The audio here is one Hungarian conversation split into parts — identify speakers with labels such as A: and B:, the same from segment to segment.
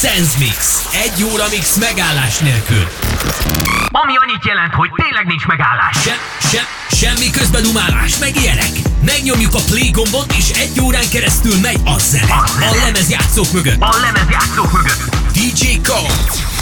A: Sense Mix. Egy óra mix megállás nélkül.
B: Ami annyit jelent, hogy tényleg nincs megállás.
A: Se, se, semmi közbedumálás, meg ilyenek. Megnyomjuk a play gombot, és egy órán keresztül megy a zene.
B: A.
A: A lemezjátszók mögött.
B: A lemezjátszók mögött.
A: DJ Colt.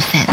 C: suceda.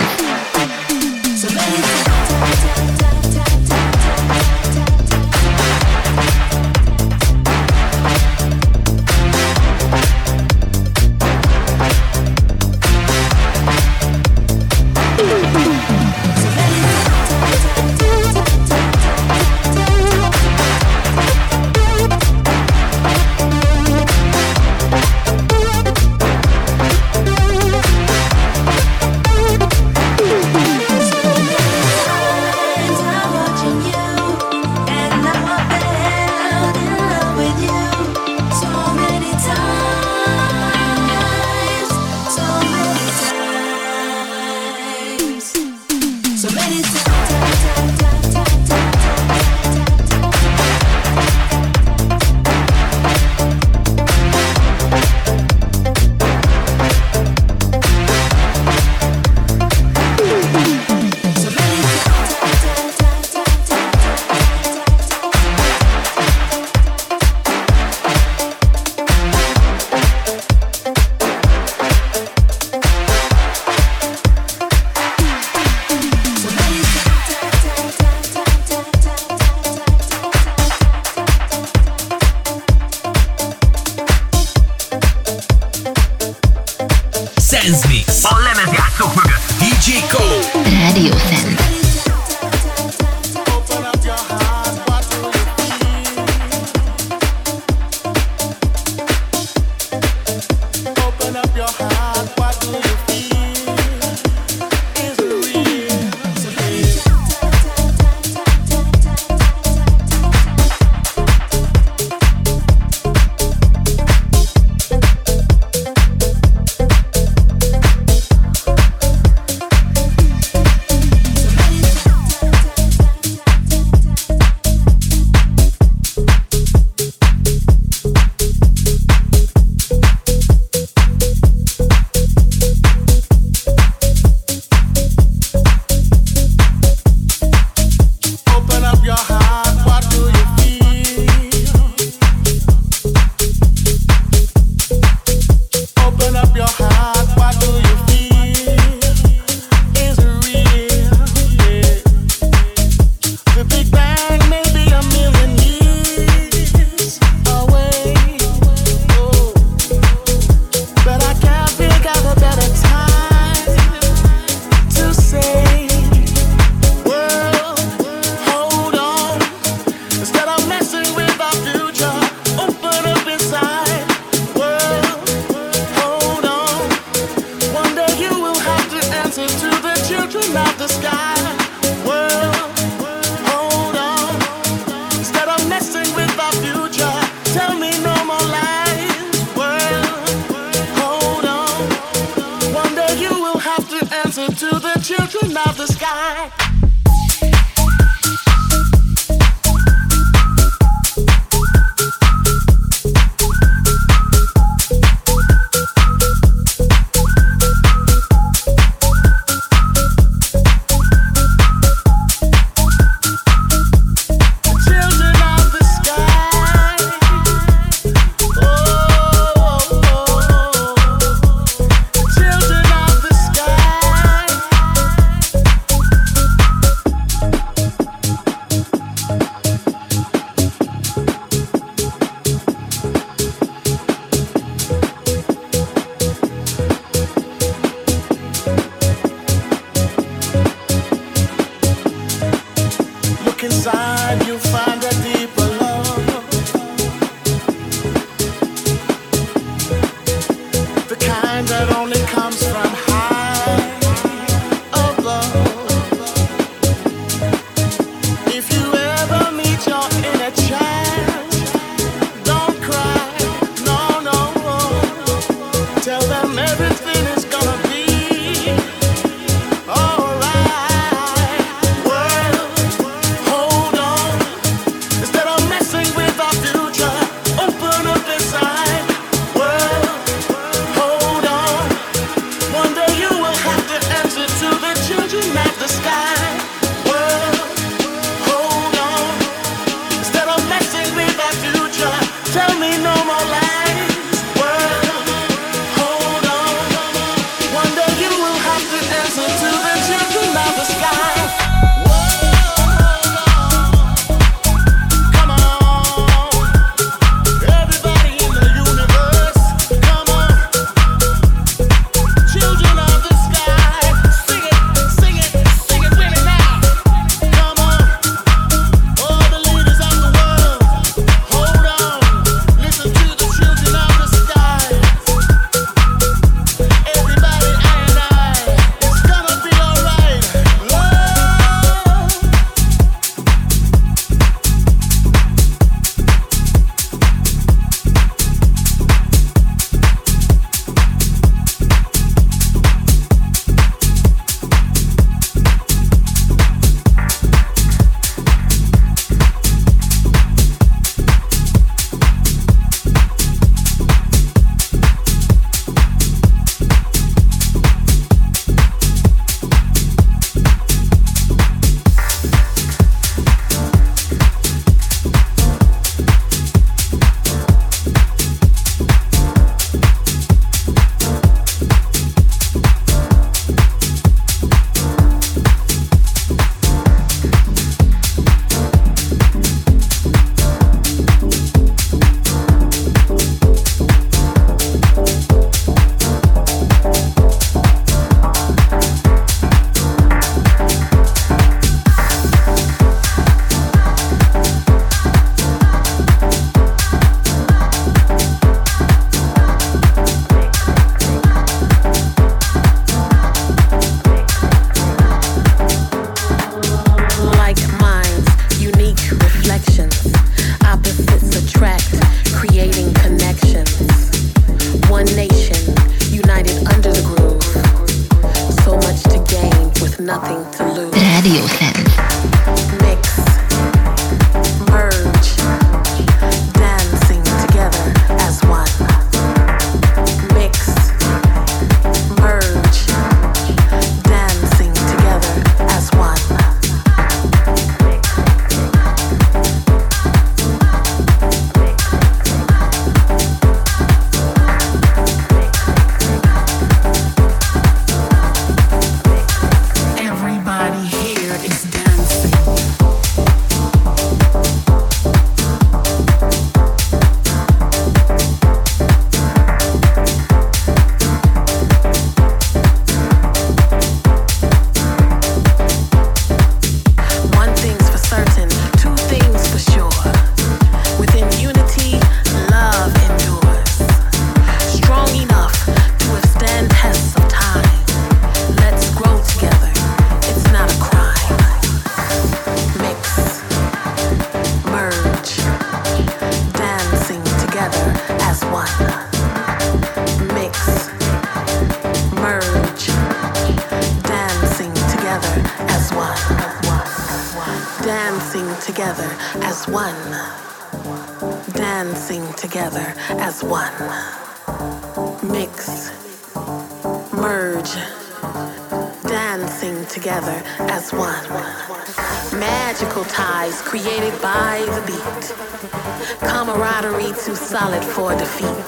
C: For defeat.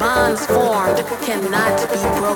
C: Bonds formed cannot be broken.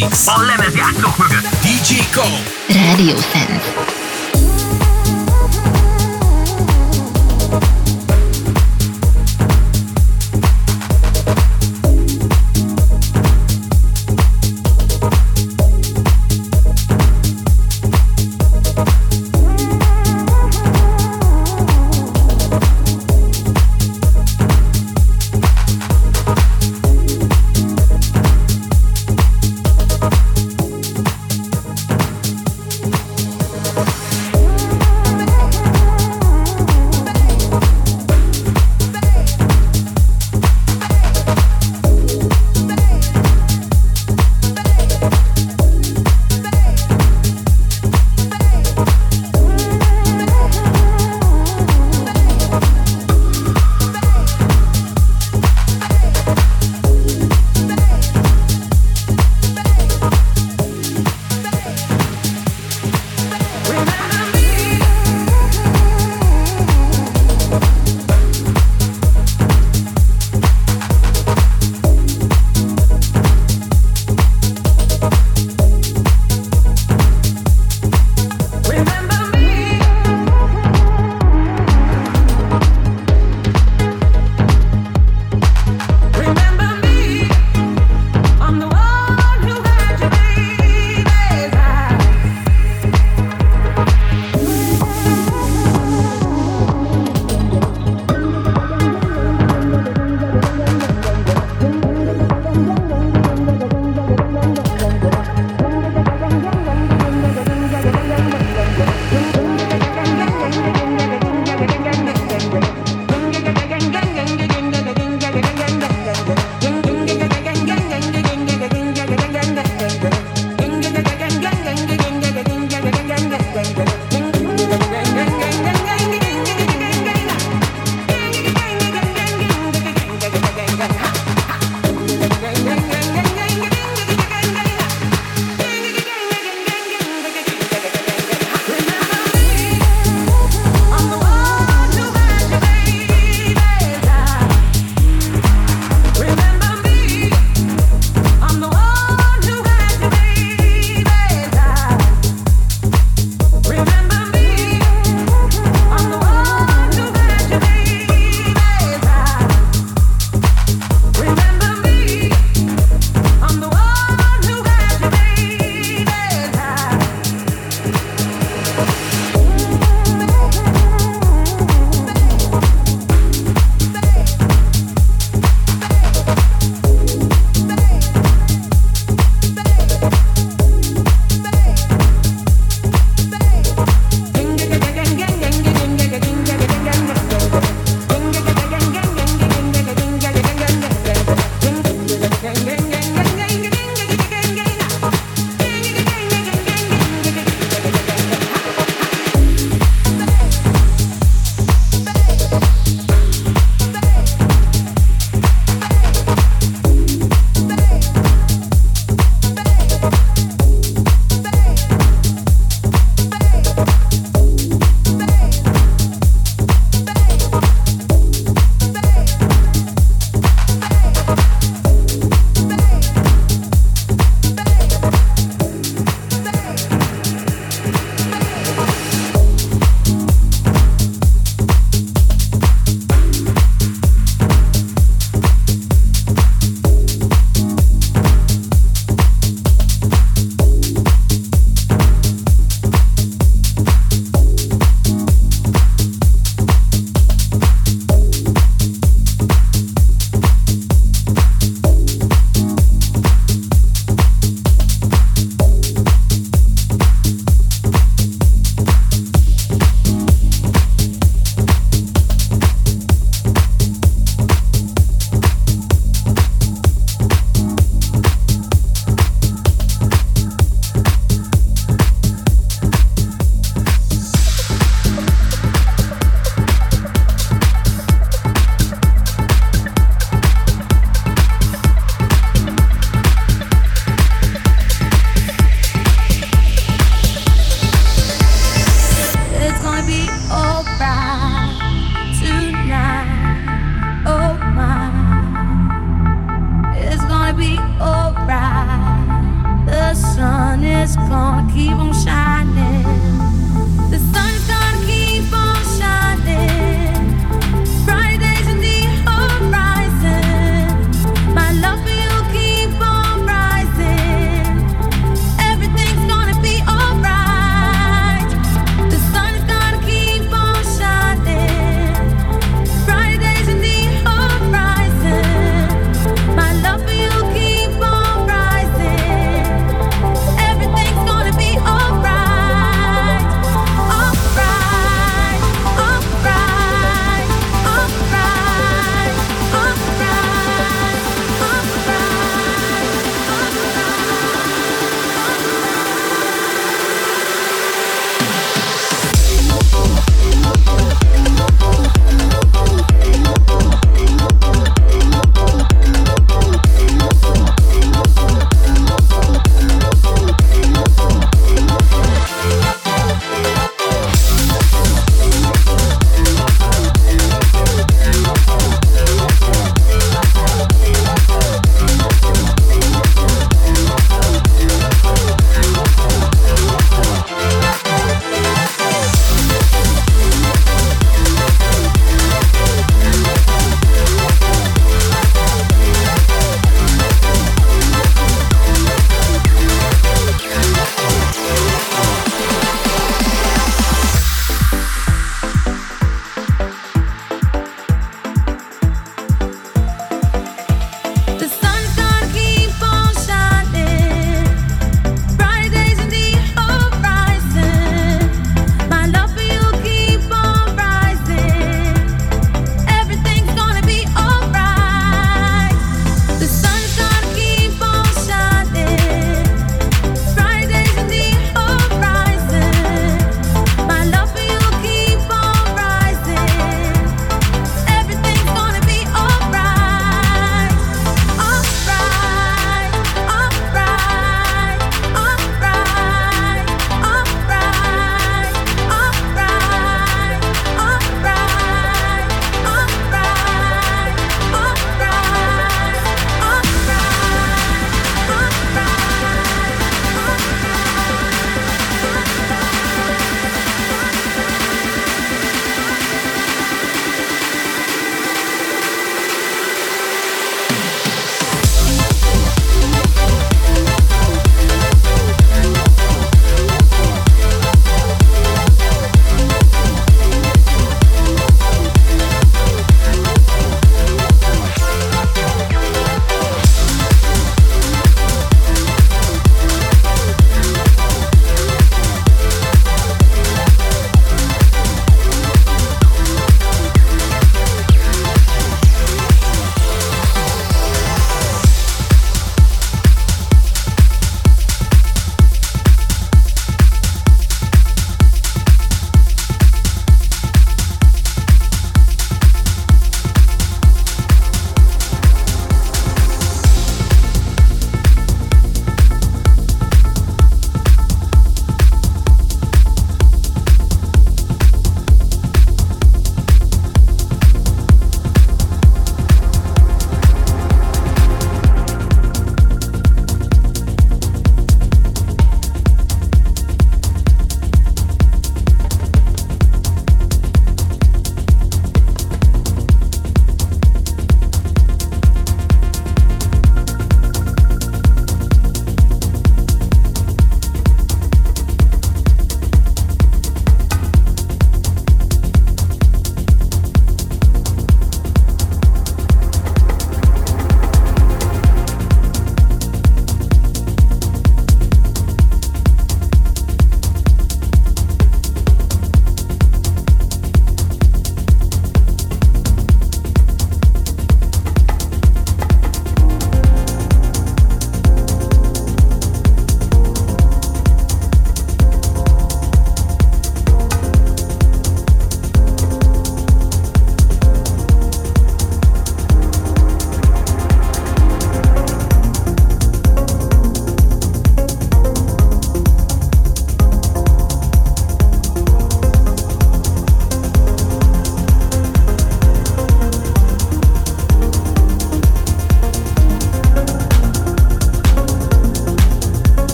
A: Mix. A
B: lemezjátszók mögött.
A: DJ Ko.
D: Radio Sense.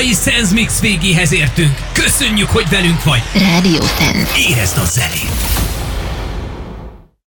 A: Mai Sense Mix végéhez értünk. Köszönjük, hogy velünk vagy.
D: Radio Sense.
A: Érezd a zenét.